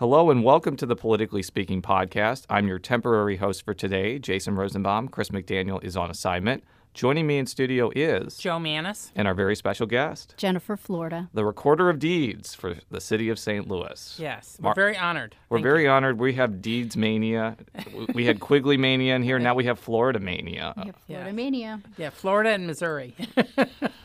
Hello and welcome to the Politically Speaking podcast. I'm your temporary host for today, Jason Rosenbaum. Chris McDaniel is on assignment. Joining me in studio is Jo Mannies. and our very special guest, Jennifer Florida. the Recorder of Deeds for the city of St. Louis. Yes, we're Mar- very honored. We're Thank very honored. We have Deeds Mania. we had Quigley Mania in here. Now we have Florida Mania. We have Florida yes. Mania. Yeah, Florida and Missouri.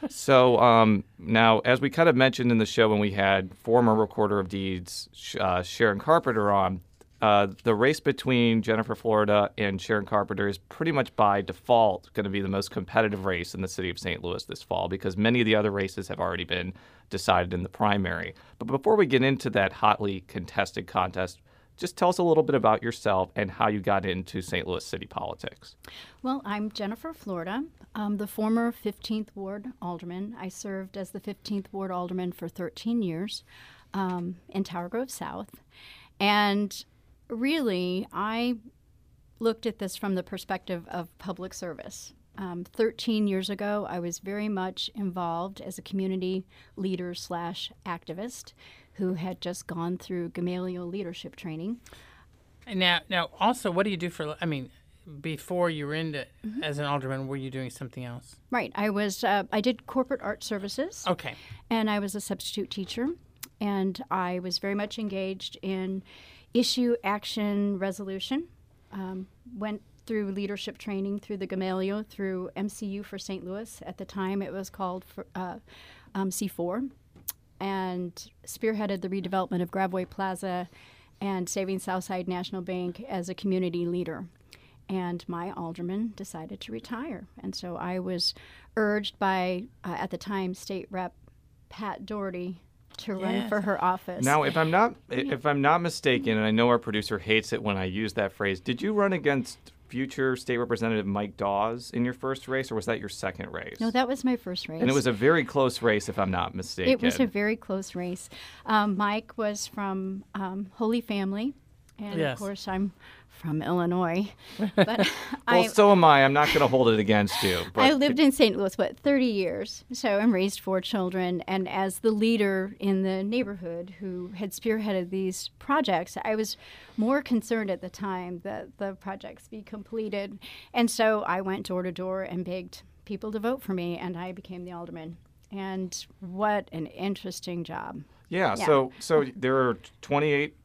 So um, now, as we kind of mentioned in the show when we had former Recorder of Deeds uh, Sharon Carpenter on, uh, the race between Jennifer Florida and Sharon Carpenter is pretty much by default going to be the most competitive race in the city of St. Louis this fall because many of the other races have already been decided in the primary. But before we get into that hotly contested contest, just tell us a little bit about yourself and how you got into St. Louis city politics. Well, I'm Jennifer Florida. I'm the former 15th Ward Alderman. I served as the 15th Ward Alderman for 13 years um, in Tower Grove South. And really, I looked at this from the perspective of public service. Um, 13 years ago, I was very much involved as a community leader slash activist who had just gone through Gamaliel leadership training. And now, now, also, what do you do for? I mean, before you were into Mm-hmm. as an alderman, were you doing something else? Right. I was. Uh, I did corporate art services, Okay. and I was a substitute teacher, and I was very much engaged in issue action resolution. Um, went through leadership training through the Gamaliel, through MCU for St. Louis. At the time, it was called for, uh, um, C4, and spearheaded the redevelopment of Gravois Plaza and Saving Southside National Bank as a community leader and my alderman decided to retire. And so I was urged by, uh, at the time, State Rep Pat Doherty to run for her office. Now, if I'm not if I'm not mistaken, and I know our producer hates it when I use that phrase, did you run against future state representative Mike Dawes in your first race, or was that your second race? no, that was my first race. and it was a very close race, if I'm not mistaken. It was a very close race. Um, Mike was from um, Holy Family, and Yes. of course I'm from Illinois. But well, I, so am I. I'm not going to hold it against you. But I lived in St. Louis, what, 30 years. So and raised four children. And as the leader in the neighborhood who had spearheaded these projects, I was more concerned at the time that the projects be completed. And so I went door to door and begged people to vote for me, and I became the alderman. And what an interesting job. yeah, yeah. So so there are 28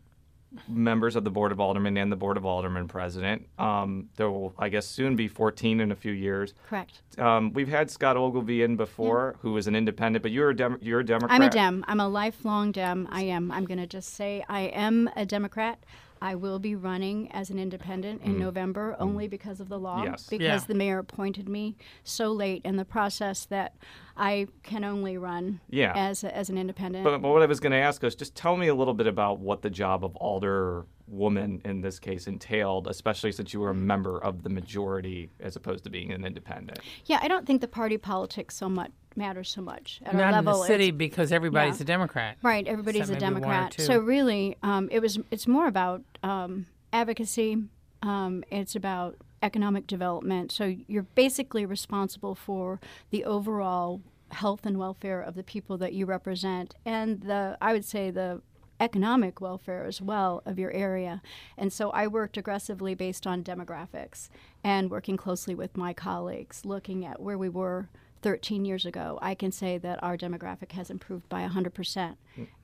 members of the board of aldermen and the board of aldermen president. Um, there will, I guess, soon be 14 in a few years. Correct. Um, we've had Scott Ogilvie in before, who was an independent, but you're a Dem- you're a Democrat. I'm a Dem. I'm a lifelong Dem. I am. I'm going to just say I am a Democrat. I will be running as an independent in November only because of the law. Mm. Yes. Because Yeah. the mayor appointed me so late in the process that I can only run Yeah. as, a, as an independent. But, but what I was going to ask is just tell me a little bit about what the job of alder woman in this case entailed, especially since you were a member of the majority as opposed to being an independent. yeah, I don't think the party politics so much matters so much at our Not in level. the city because everybody's yeah. a Democrat. Right, everybody's a one or Democrat. So really, um, it was. It's more about um, advocacy. Um, it's about economic development. So you're basically responsible for the overall health and welfare of the people that you represent, and the I would say the economic welfare as well of your area. And so I worked aggressively based on demographics and working closely with my colleagues, looking at where we were 13 years ago. I can say that our demographic has improved by 100%.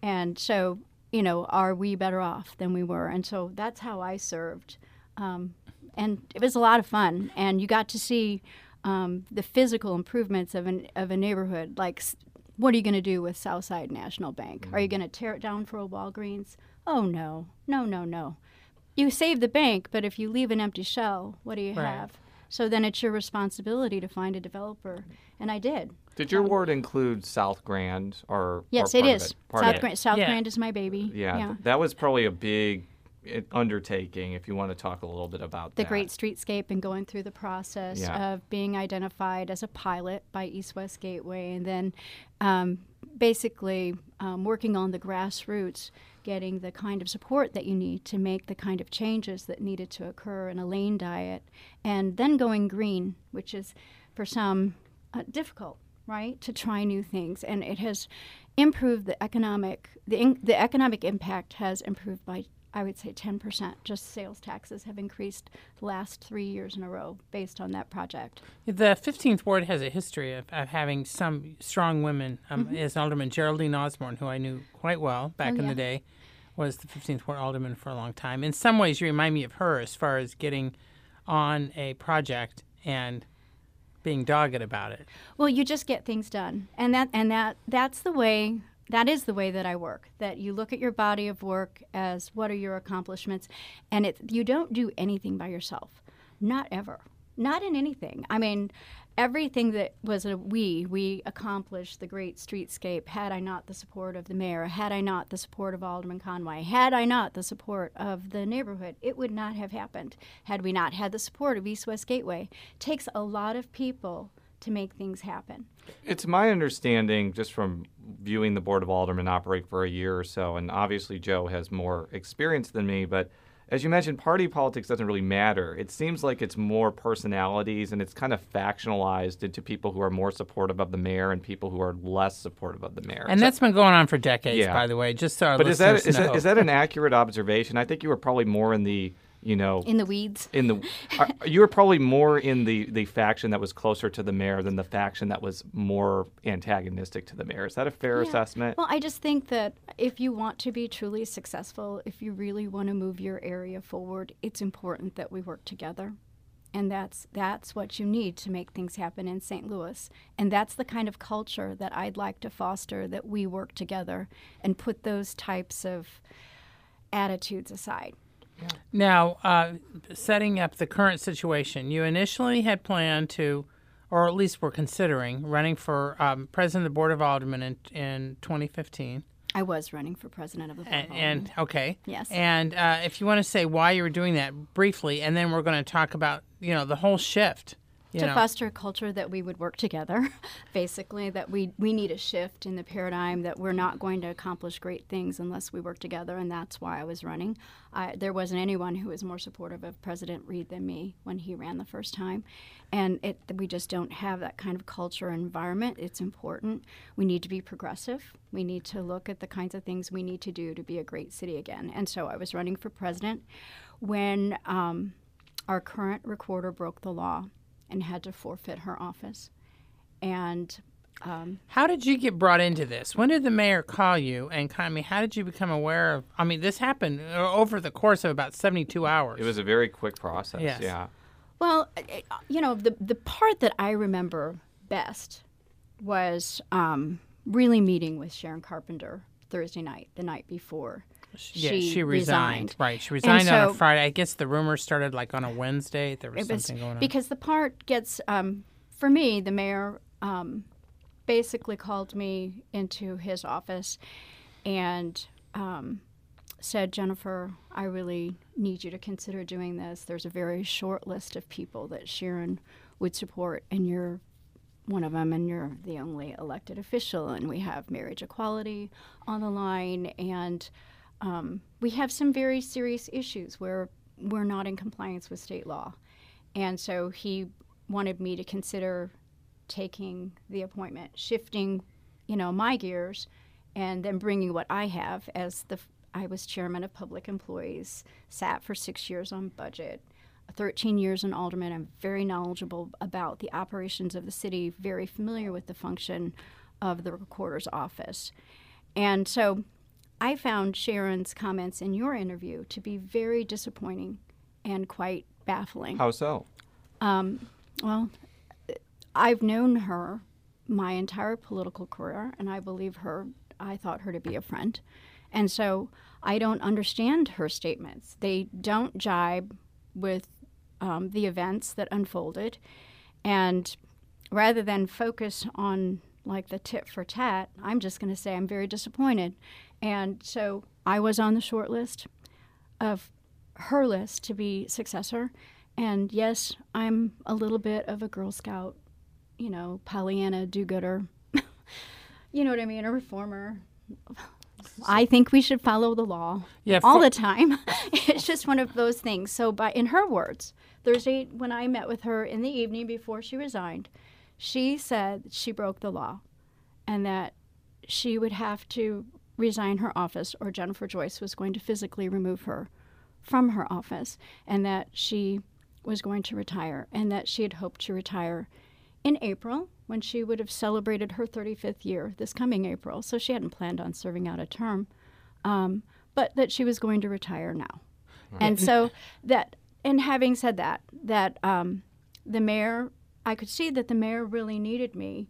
And so, you know, are we better off than we were? And so that's how I served. Um, and it was a lot of fun. And you got to see um, the physical improvements of, an, of a neighborhood, like what are you going to do with Southside National Bank? Are you going to tear it down for a Walgreens? Oh, no. No, no, no. You save the bank, but if you leave an empty shell, what do you Right. have? So then it's your responsibility to find a developer. And I did. Did your ward include South Grand or Yes, or it part of is. Part South, it? Grand, South Yeah. Grand is my baby. Yeah, yeah. th- that was probably a big eh, undertaking. If you want to talk a little bit about the that. Great Streetscape and going through the process Yeah. of being identified as a pilot by East West Gateway, and then um, basically um, working on the grassroots, getting the kind of support that you need to make the kind of changes that needed to occur in a lane diet, and then going green, which is for some uh, difficult, right, to try new things. And it has improved the economic the in, the economic impact has improved by I would say 10%. Just sales taxes have increased the last three years in a row based on that project. The 15th Ward has a history of, of having some strong women. Um, Mm-hmm. As Alderman Geraldine Osborne, who I knew quite well back Oh, in yeah. the day, was the 15th Ward Alderman for a long time. In some ways, you remind me of her as far as getting on a project and being dogged about it. Well, you just get things done, and that and that that's the way. That is the way that I work. That you look at your body of work as what are your accomplishments, and it you don't do anything by yourself, not ever, not in anything. I mean, everything that was a we we accomplished the great streetscape. Had I not the support of the mayor, had I not the support of Alderman Conway, had I not the support of the neighborhood, it would not have happened. Had we not had the support of East West Gateway, takes a lot of people to make things happen. It's my understanding, just from viewing the Board of Aldermen operate for a year or so, and obviously Joe has more experience than me, but as you mentioned, party politics doesn't really matter. It seems like it's more personalities and it's kind of factionalized into people who are more supportive of the mayor and people who are less supportive of the mayor. And So- that's been going on for decades, Yeah. by the way, just so our but is that, listeners is, know. that, is that an accurate observation? I think you were probably more in the, you know, In the weeds. in the are, you were probably more in the the faction that was closer to the mayor than the faction that was more antagonistic to the mayor. Is that a fair Yeah. assessment? Well, I just think that if you want to be truly successful, if you really want to move your area forward, it's important that we work together. And that's that's what you need to make things happen in St. Louis. And that's the kind of culture that I'd like to foster that we work together and put those types of attitudes aside. Now, uh, setting up the current situation, you initially had planned to, or at least were considering, running for um, president of the Board of Aldermen in, in 2015. I was running for president of the board. of And, and okay. Yes. And uh, if you want to say why you were doing that briefly, and then we're going to talk about, you know, the whole shift. You to know. foster a culture that we would work together basically that we we need a shift in the paradigm that we're not going to accomplish great things unless we work together and that's why i was running. I, there wasn't anyone who was more supportive of president reed than me when he ran the first time. And it we just don't have that kind of culture and environment. It's important. We need to be progressive. We need to look at the kinds of things we need to do to be a great city again. And so i was running for president when um, our current recorder broke the law and had to forfeit her office. And um, How did you get brought into this? When did the mayor call you? And kind of, I mean, how did you become aware of? I mean, this happened uh, over the course of about 72 hours. it was a very quick process. Yes. Yeah. well, it- you know, the the part that I remember best was um, really meeting with Sharon Carpenter Thursday night, the night before. Yeah, she she resigned. resigned. Right, she resigned on a Friday. I guess the rumor started like on a Wednesday. There was was something going on. because the part gets um, for me the mayor um, basically called me into his office and um, said jennifer i really need you to consider doing this there's a very short list of people that sharon would support and you're one of them and you're the only elected official and we have marriage equality on the line and um, we have some very serious issues where we're not in compliance with state law. And so he wanted me to consider taking the appointment shifting you know my gears and then bringing what i have as the i was chairman of public employees sat for six years on budget 13 years in alderman. I'm very knowledgeable about the operations of the city very familiar with the function of the recorder's office. And so i found sharon's comments in your interview to be very disappointing and quite baffling How so? well, I've known her my entire political career, and I believe her, I thought her to be a friend. And so I don't understand her statements. They don't jibe with um, the events that unfolded. And rather than focus on like the tit for tat, I'm just going to say I'm very disappointed. And so I was on the short list of her list to be successor. And yes, I'm a little bit of a Girl Scout, you know, Pollyanna do gooder. you know what I mean? A reformer. I think we should follow the law Yeah, all for- the time. it's just one of those things. So, by in her words, Thursday when I met with her in the evening before she resigned, she said she broke the law, and that she would have to resign her office, or Jennifer Joyce was going to physically remove her from her office, and that she was going to retire, and that she had hoped to retire in April when she would have celebrated her 35th year this coming April. So she hadn't planned on serving out a term, um, but that she was going to retire now. And so that, and having said that, that um, the mayor, I could see that the mayor really needed me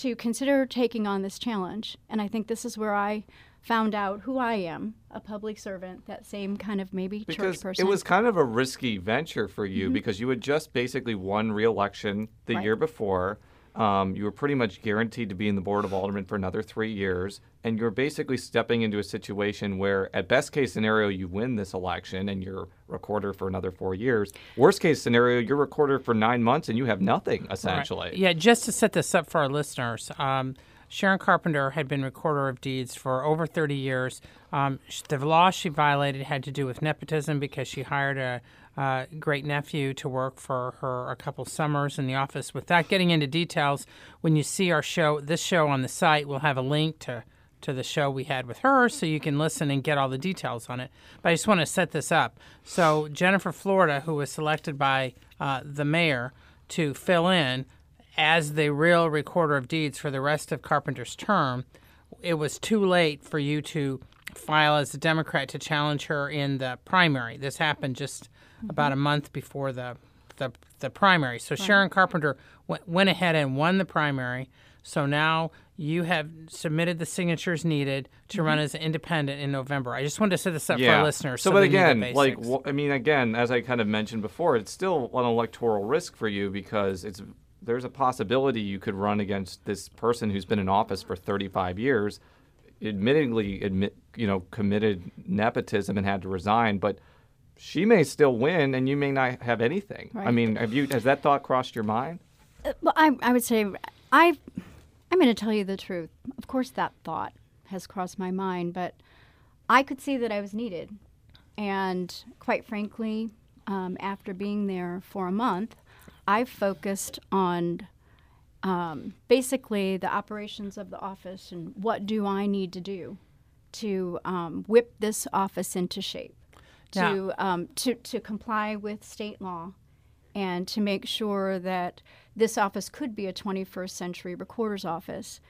to consider taking on this challenge. And I think this is where I found out who I am a public servant, that same kind of maybe because church person. it was kind of a risky venture for you mm-hmm. because you had just basically won re-election the Right. year before. Um, you were pretty much guaranteed to be in the board of aldermen for another three years, and you're basically stepping into a situation where, at best case scenario, you win this election and you're recorder for another four years. Worst case scenario, you're recorder for nine months and you have nothing essentially. Yeah, just to set this up for our listeners, um, Sharon Carpenter had been recorder of deeds for over 30 years. Um, the law she violated had to do with nepotism because she hired a uh, great nephew to work for her a couple summers in the office. Without getting into details, when you see our show, this show on the site, we'll have a link to to the show we had with her so you can listen and get all the details on it. But I just want to set this up. So, Jennifer Florida, who was selected by uh, the mayor to fill in as the real recorder of deeds for the rest of Carpenter's term, it was too late for you to file as a Democrat to challenge her in the primary. This happened just about a mm-hmm. month before the the, the primary. So Sharon Carpenter went, went ahead and won the primary. So now you have submitted the signatures needed to run mm-hmm. as an independent in November. I just wanted to set this up for our listeners. So, So, but they knew the again, like, basics. I mean, again, as I kind of mentioned before, it's still an electoral risk for you because it's there's a possibility you could run against this person who's been in office for 35 years, admittedly, admit you know, committed nepotism and had to resign, but she may still win, and you may not have anything. I mean, have you has that thought crossed your mind? Well, I, I would say I, I'm going to tell you the truth. Of course, that thought has crossed my mind, but I could see that I was needed, and quite frankly, um, after being there for a month, I focused on um, basically the operations of the office and what do I need to do to um, whip this office into shape, Yeah. to um, to to comply with state law, and to make sure that this office could be a 21st century recorder's office.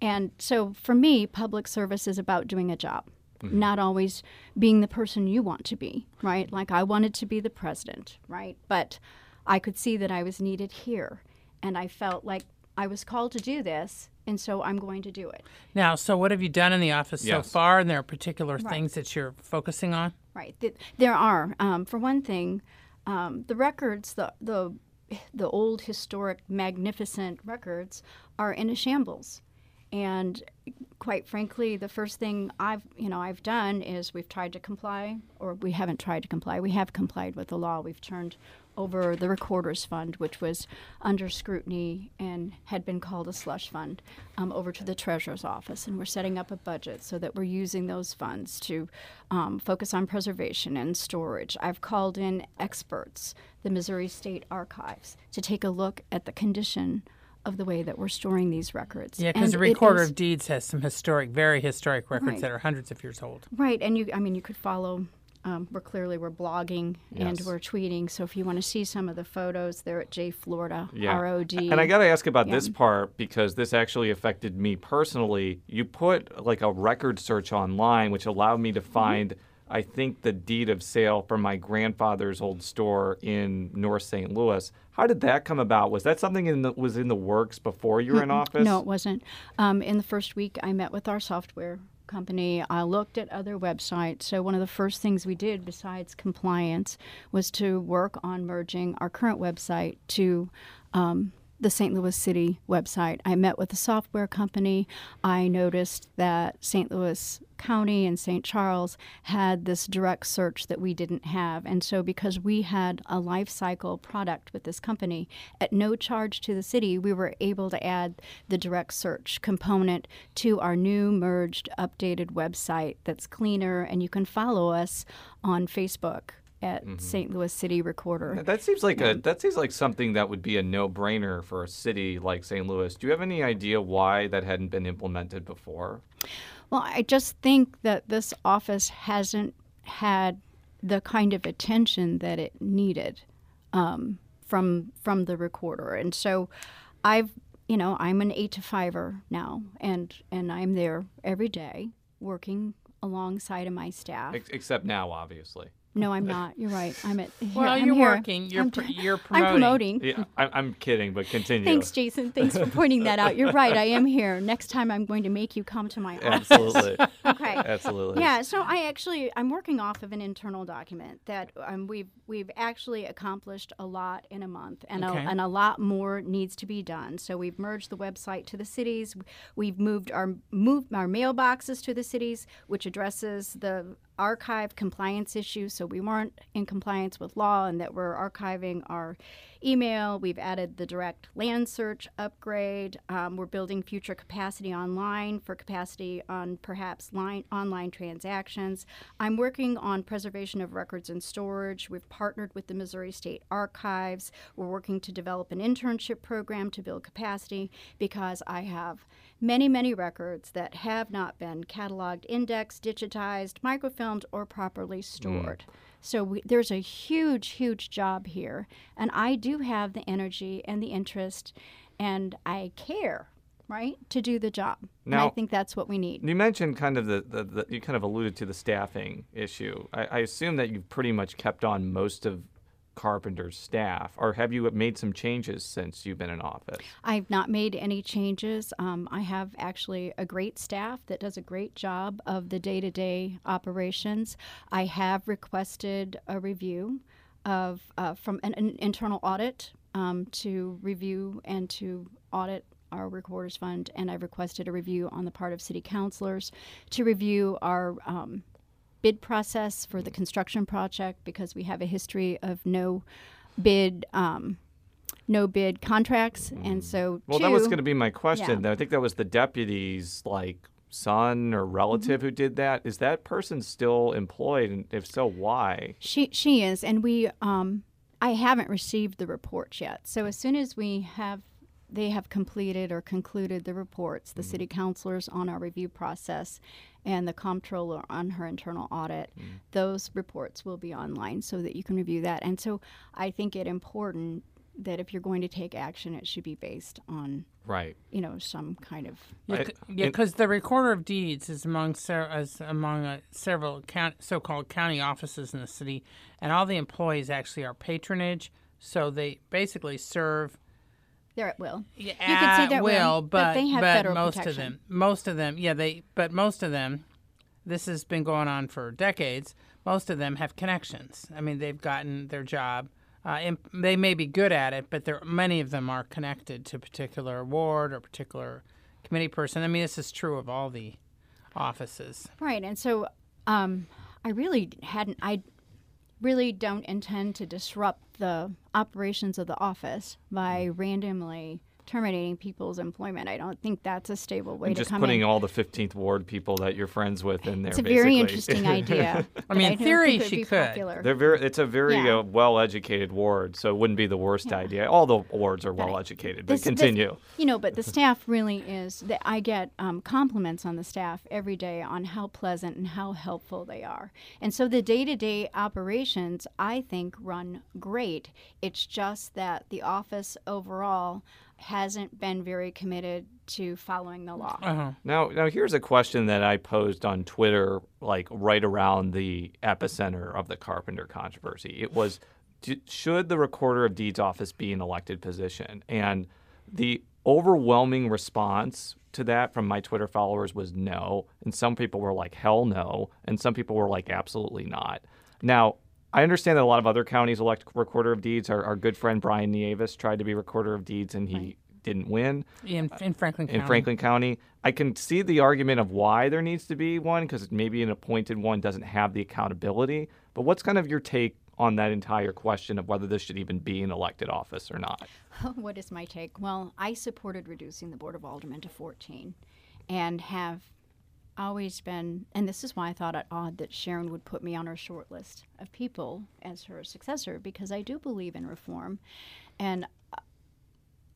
And so for me, public service is about doing a job, not always being the person you want to be, right? Like I wanted to be the president, right? But I could see that I was needed here, and I felt like I was called to do this, and so I'm going to do it. now, so what have you done in the office so far? And there are particular Right. things that you're focusing on? Right. There are. Um, for one thing, um, the records, the the the old historic, magnificent records, are in a shambles. And quite frankly, the first thing I've you know I've done is we've tried to comply, or we haven't tried to comply. We have complied with the law. We've turned over the Recorder's Fund, which was under scrutiny and had been called a slush fund, um, over to the Treasurer's Office. And we're setting up a budget so that we're using those funds to um, focus on preservation and storage. I've called in experts, the Missouri State Archives, to take a look at the condition of the way that we're storing these records. Yeah, because the Recorder is- of Deeds has some historic, very historic records Right. that are hundreds of years old. Right, and you, I mean, you could follow. Um, we're clearly we're blogging and we're tweeting. So if you want to see some of the photos, they're at J Florida Yeah. R O D. And I got to ask about Yeah. this part because this actually affected me personally. You put like a record search online, which allowed me to Mm-hmm. find, I think, the deed of sale for my grandfather's old store in North St. Louis. How did that come about? Was that something in the, was in the works before you were in office? No, it wasn't. Um, in the first week, I met with our software company. I looked at other websites. So, one of the first things we did, besides compliance, was to work on merging our current website to um, the St. Louis City website. I met with a software company. I noticed that St. Louis County and St. Charles had this direct search that we didn't have. And so, because we had a life cycle product with this company at no charge to the city, we were able to add the direct search component to our new merged, updated website that's cleaner. And you can follow us on Facebook at St. Louis City Recorder. That seems like a that seems like something that would be a no-brainer for a city like St. Louis. Do you have any idea why that hadn't been implemented before? Well, I just think that this office hasn't had the kind of attention that it needed um, from from the recorder, and so I've you know I'm an eight to fiver now, and and I'm there every day working alongside of my staff. Ex- except now, obviously. No, I'm not. You're right. I'm at. Here, Well, I'm you're here. working. You're I'm, pr- you're I'm promoting. promoting. Yeah, I, I'm kidding, but continue. Thanks, Jason. Thanks for pointing that out. You're right. I am here. Next time, I'm going to make you come to my office. Absolutely, Okay. absolutely. Yeah, so I actually I'm working off of an internal document that um, we've we've actually accomplished a lot in a month, and Okay. a, and a lot more needs to be done. So we've merged the website to the cities. We've moved our moved our mailboxes to the cities, which addresses the archive compliance issue. So we weren't in compliance with law, and that we're archiving our email. We've added the direct land search upgrade. Um, we're building future capacity online for capacity on perhaps line, online transactions. I'm working on preservation of records and storage. We've partnered with the Missouri State Archives. We're working to develop an internship program to build capacity because I have many, many records that have not been cataloged, indexed, digitized, microfilmed, or properly mm. stored. So we, there's a huge, huge job here. And I do have the energy and the interest, and I care, right, to do the job. and I think that's what we need. You mentioned kind of the, the, the you kind of alluded to the staffing issue. I, I assume that you've pretty much kept on most of Carpenter's staff, or have you made some changes since you've been in office? I've not made any changes. Um, I have actually a great staff that does a great job of the day to day operations. I have requested a review of uh, from an, an internal audit um, to review and to audit our recorders fund, and I've requested a review on the part of city counselors to review our um, bid process for the construction project because we have a history of no bid um, no bid contracts and so Mm. Well, that was going to be my question. Yeah. I think that was the deputy's like son or relative Mm-hmm. who did that. Is that person still employed, and if so, why? She she is, and we um, I haven't received the reports yet. So as soon as we have, they have completed or concluded the reports, the city counselors on our review process, and the comptroller on her internal audit, those reports will be online so that you can review that. And so I think it important that if you're going to take action, it should be based on Right. you know some kind of Yeah, I- c- yeah, because the recorder of deeds is among ser- is among uh, several count- so-called county offices in the city, and all the employees actually are patronage. So they basically serve they're at will. yeah, You could say at they're at will, but but they have but federal most protection. of them, most of them, yeah, they but most of them, this has been going on for decades. Most of them have connections. I mean, they've gotten their job. Uh, and they may be good at it, but there many of them are connected to a particular ward or particular committee person. I mean, this is true of all the offices. Right, and so um, I really hadn't. I really don't intend to disrupt the operations of the office by mm. randomly terminating people's employment. I don't think that's a stable way And to just come putting in. all the 15th ward people that you're friends with in there. it's a basically. very interesting idea. I mean, in theory, think it would she could. Popular. They're very. It's a very Yeah. uh, well-educated ward, so it wouldn't be the worst idea. All the wards are well-educated. But This- this- continue. you know, but the staff really is. That I get um, compliments on the staff every day on how pleasant and how helpful they are, and so the day-to-day operations I think run great. It's just that the office overall hasn't been very committed to following the law. Uh-huh. Now, now here's a question that I posed on Twitter, like right around the epicenter of the Carpenter controversy. It was, should the Recorder of Deeds office be an elected position? And the overwhelming response to that from my Twitter followers was no, and some people were like hell no, and some people were like absolutely not. Now. I understand that a lot of other counties elect recorder of deeds. Our, our good friend Brian Nieves tried to be recorder of deeds and he didn't win In, in Franklin County. in Franklin County. I can see the argument of why there needs to be one because maybe an appointed one doesn't have the accountability. But what's kind of your take on that entire question of whether this should even be an elected office or not? what is my take? Well, I supported reducing the Board of Aldermen to 14 and have always been, and this is why I thought it odd that Sharon would put me on her short list of people as her successor, because I do believe in reform. And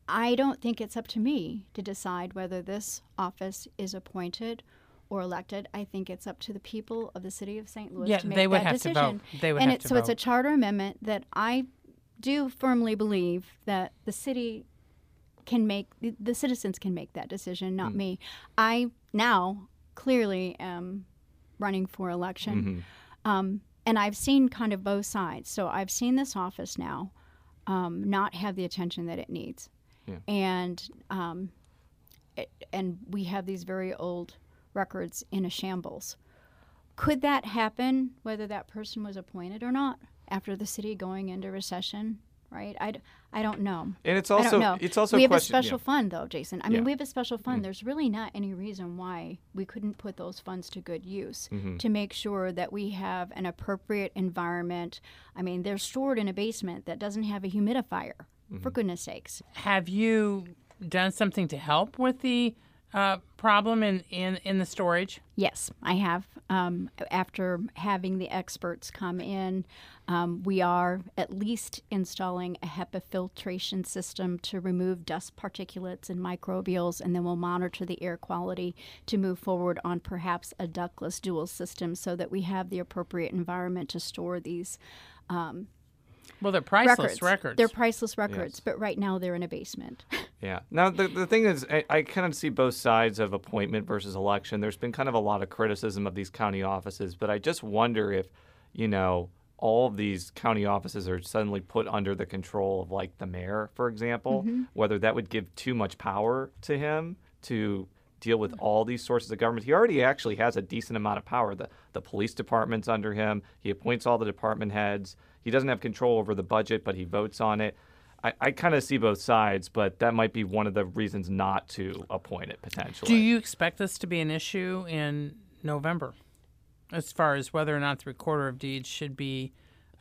I don't think it's up to me to decide whether this office is appointed or elected. I think it's up to the people of the city of St. Louis Yeah, to make they would that have decision. to vote. They would and have it, to so it's a charter amendment that I do firmly believe that the city can make the, the citizens can make that decision, not mm. me. I now clearly am running for election, um, and I've seen kind of both sides. So I've seen this office now um, not have the attention that it needs, Yeah. and um, it, and we have these very old records in a shambles. Could that happen whether that person was appointed or not after the city going into recession? Right, I, d- I don't know. And it's I also don't know. it's also we have question. a special yeah. fund though, Jason. I mean, Yeah. we have a special fund. Mm-hmm. There's really not any reason why we couldn't put those funds to good use mm-hmm. to make sure that we have an appropriate environment. I mean, they're stored in a basement that doesn't have a humidifier. For mm-hmm. goodness sakes. Have you done something to help with the uh, problem in, in, in the storage? Yes, I have. Um, after having the experts come in, um, we are at least installing a HEPA filtration system to remove dust particulates and microbials, and then we'll monitor the air quality to move forward on perhaps a ductless dual system so that we have the appropriate environment to store these Well, they're priceless records. records. They're priceless records, Yes. but right now they're in a basement. Yeah. Now the the thing is, I, I kind of see both sides of appointment versus election. There's been kind of a lot of criticism of these county offices, but I just wonder if, you know, all of these county offices are suddenly put under the control of like the mayor, for example, mm-hmm. whether that would give too much power to him to deal with mm-hmm. all these sources of government. He already actually has a decent amount of power. The the police department's under him. He appoints all the department heads. He doesn't have control over the budget, but he votes on it. I, I kind of see both sides, but that might be one of the reasons not to appoint it potentially. Do you expect this to be an issue in November, as far as whether or not the recorder of deeds should be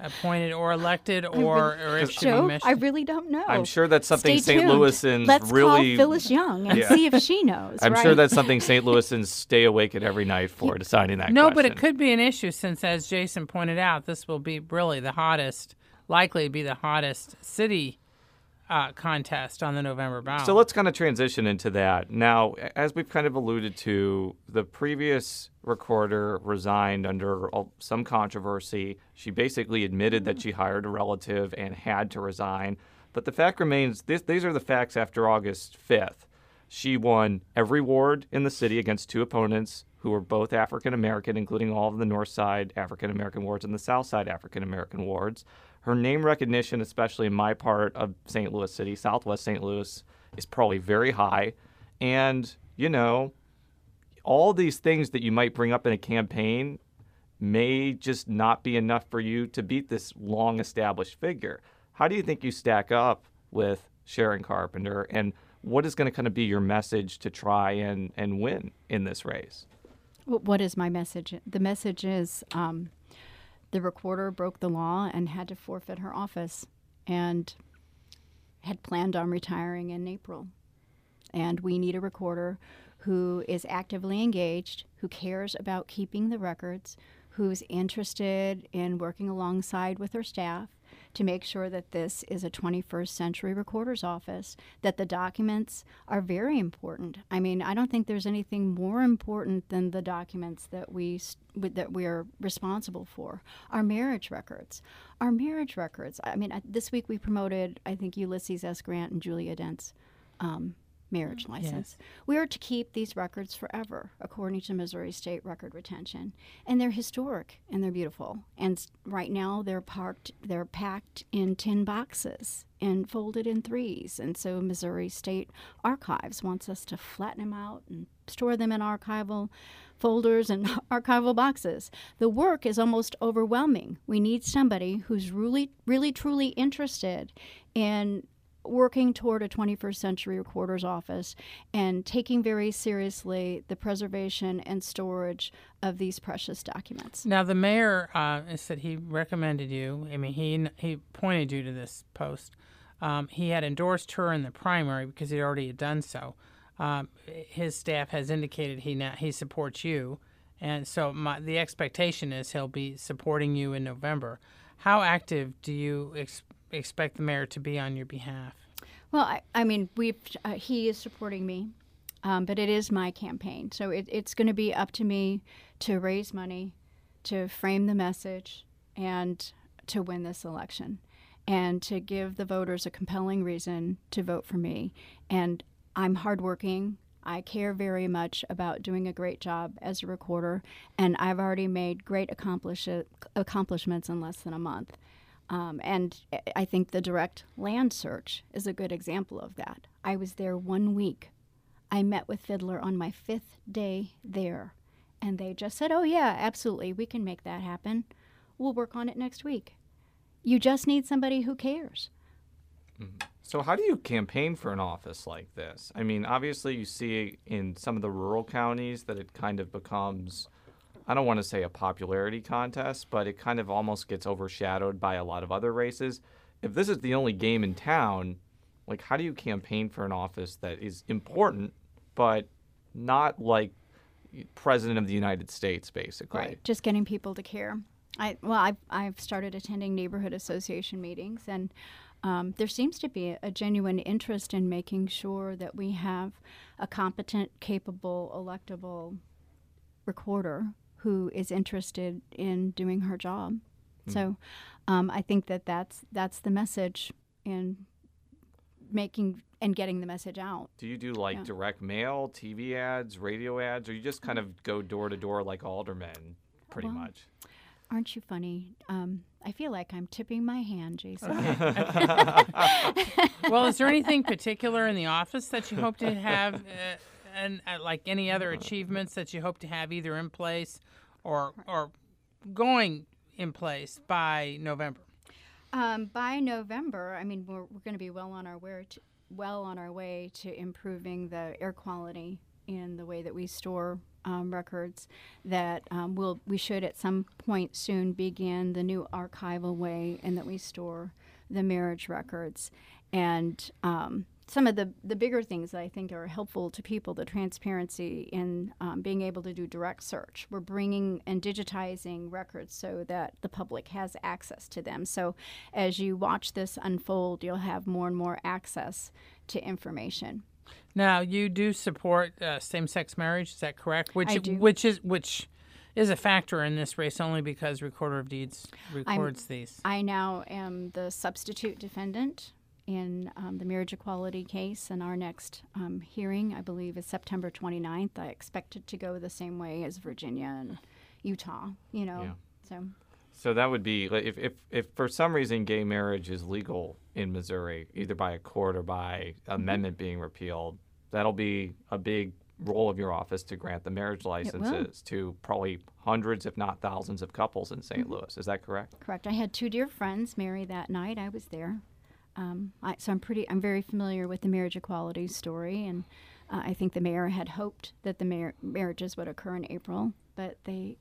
appointed or elected, or, or it should be Joe, mission? I really don't know. I'm sure that's something Stay St. tuned. Louisans Let's really. call Phyllis Young and Yeah. see if she knows. I'm right? sure that's something St. Louisans stay awake at every night for deciding that. no, but it could be an issue since, as Jason pointed out, this will be really the hottest, likely to be the hottest city uh, contest on the November ballot. So let's kind of transition into that. Now, as we've kind of alluded to, the previous recorder resigned under some controversy. She basically admitted that she hired a relative and had to resign. But the fact remains this, these are the facts after August 5th. She won every ward in the city against two opponents who were both African American, including all of the North Side African American wards and the South Side African American wards. Her name recognition, especially in my part of St. Louis City, Southwest St. Louis, is probably very high. And, you know, all these things that you might bring up in a campaign may just not be enough for you to beat this long established figure. How do you think you stack up with Sharon Carpenter and what is going to kind of be your message to try and, and win in this race? What is my message? The message is um, the recorder broke the law and had to forfeit her office and had planned on retiring in April. And we need a recorder who is actively engaged, who cares about keeping the records, who's interested in working alongside with her staff to make sure that this is a 21st century recorder's office, that the documents are very important. I mean, I don't think there's anything more important than the documents that we that we are responsible for. Our marriage records, our marriage records. I mean, this week we promoted, I think Ulysses S. Grant and Julia Dent's um, marriage mm, license. We are to keep these records forever, according to Missouri State Record Retention, and they're historic and they're beautiful. And right now they're parked, they're packed in tin boxes and folded in threes. And so Missouri State Archives wants us to flatten them out and store them in archival folders and archival boxes. The work is almost overwhelming. We need somebody who's really, really, truly interested in working toward a 21st century recorder's office and taking very seriously the preservation and storage of these precious documents. Now the mayor uh, said he recommended you. I mean, he he pointed you to this post. Um, he had endorsed her in the primary because he already had done so. um, his staff has indicated he now he supports you, and so my, the expectation is he'll be supporting you in November. How active do you ex- expect the mayor to be on your behalf? Well, I, I mean, we've uh, he is supporting me, um, but it is my campaign, so it, it's going to be up to me to raise money, to frame the message, and to win this election, and to give the voters a compelling reason to vote for me. And I'm hardworking. I care very much about doing a great job as a recorder, and I've already made great accomplish- accomplishments in less than a month. Um, and I think the direct land search is a good example of that. I was there one week. I met with Fidlar on my fifth day there, and they just said, Oh, yeah, absolutely, we can make that happen. We'll work on it next week. You just need somebody who cares. So, how do you campaign for an office like this? I mean, obviously, you see in some of the rural counties that it kind of becomes, I don't want to say a popularity contest, but it kind of almost gets overshadowed by a lot of other races. If this is the only game in town, like, how do you campaign for an office that is important, but not like president of the United States, basically? Right. Just getting people to care. I well, I've I've started attending neighborhood association meetings, and um, there seems to be a genuine interest in making sure that we have a competent, capable, electable recorder who is interested in doing her job. So, um, I think that that's that's the message in making and getting the message out. Do you do like Yeah. direct mail, TV ads, radio ads, or you just kind of go door to door like aldermen, pretty Well, much? Aren't you funny? Um, I feel like I'm tipping my hand, Jason. well, is there anything particular in the office that you hope to have, uh, and uh, like any other achievements that you hope to have either in place or or going in place by November? Um, by November, I mean we're, we're going to be well on our way to, well on our way to improving the air quality in the way that we store um, records. That um, we'll we should at some point soon begin the new archival way, and that we store the marriage records, and um, some of the, the bigger things that I think are helpful to people, the transparency in um, being able to do direct search. We're bringing and digitizing records so that the public has access to them. So as you watch this unfold, you'll have more and more access to information. Now, you do support uh, same-sex marriage, is that correct? Which I do. which is which is a factor in this race only because Recorder of Deeds records these. I now am the substitute defendant in um, the marriage equality case, and our next um, hearing, I believe, is September 29th. I expect it to go the same way as Virginia and Utah, you know. Yeah. So So that would be if, if if for some reason gay marriage is legal in Missouri, either by a court or by amendment being repealed, that'll be a big role of your office to grant the marriage licenses to probably hundreds, if not thousands, of couples in saint Louis. Is that correct? Correct. I had two dear friends marry that night. I was there, um, I, so I'm pretty. I'm very familiar with the marriage equality story, and uh, I think the mayor had hoped that the mar- marriages would occur in April, but they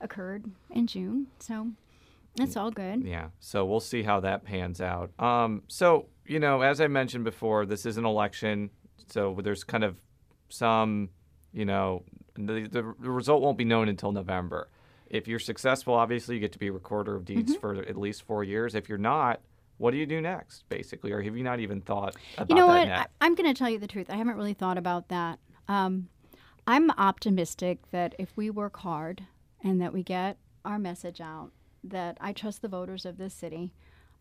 occurred in June. So that's all good. Yeah. So we'll see how that pans out. Um, so, you know, as I mentioned before, this is an election. So there's kind of some, you know, the, the, the result won't be known until November. If you're successful, obviously you get to be recorder of deeds for at least four years. If you're not, what do you do next, basically? Or have you not even thought about You know that what? yet? I, I'm going to tell you the truth. I haven't really thought about that. Um, I'm optimistic that if we work hard and that we get our message out, that I trust the voters of this city.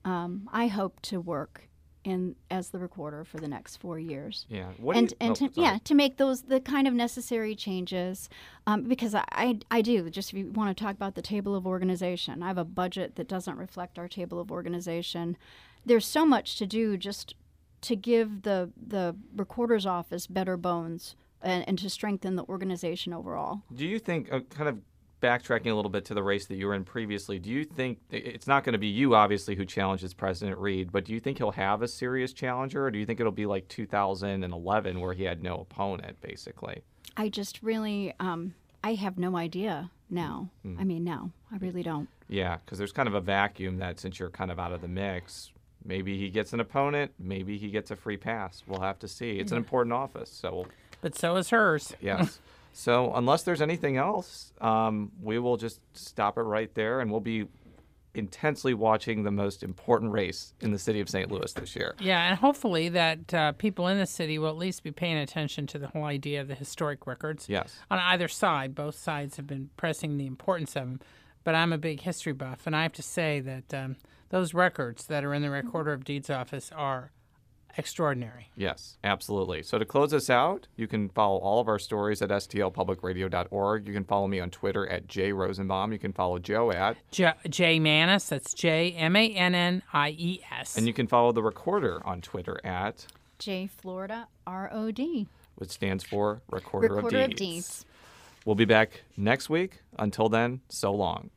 Um, I hope to work in as the recorder for the next four years. yeah. What and you, and oh, to, yeah, to make those the kind of necessary changes, um, because I, I I do just if you want to talk about the table of organization, I have a budget that doesn't reflect our table of organization. There's so much to do just to give the the recorder's office better bones and, and to strengthen the organization overall. Do you think, uh, kind of backtracking a little bit to the race that you were in previously, do you think it's not going to be you, obviously, who challenges President Reed, but do you think he'll have a serious challenger, or do you think it'll be like 2011 where he had no opponent, basically? I just really um, I have no idea now. I mean, no, I really don't. Yeah, because there's kind of a vacuum that since you're kind of out of the mix, maybe he gets an opponent, maybe he gets a free pass. We'll have to see. It's an important office, so we'll, but so is hers. Yes. so unless there's anything else, um, we will just stop it right there, and we'll be intensely watching the most important race in the city of St. Louis this year. Yeah, and hopefully that uh, people in the city will at least be paying attention to the whole idea of the historic records. Yes. On either side, both sides have been pressing the importance of them. But I'm a big history buff, and I have to say that um, those records that are in the Recorder of Deeds office are extraordinary. Yes, absolutely. So to close us out, you can follow all of our stories at stlpublicradio.org. You can follow me on Twitter at jrosenbaum. You can follow Jo at, J, J Mannies, that's J M A N N I E S. and you can follow the recorder on Twitter at, J Florida R O D. which stands for Recorder, Recorder of of Deeds. Deeds. We'll be back next week. Until then, so long.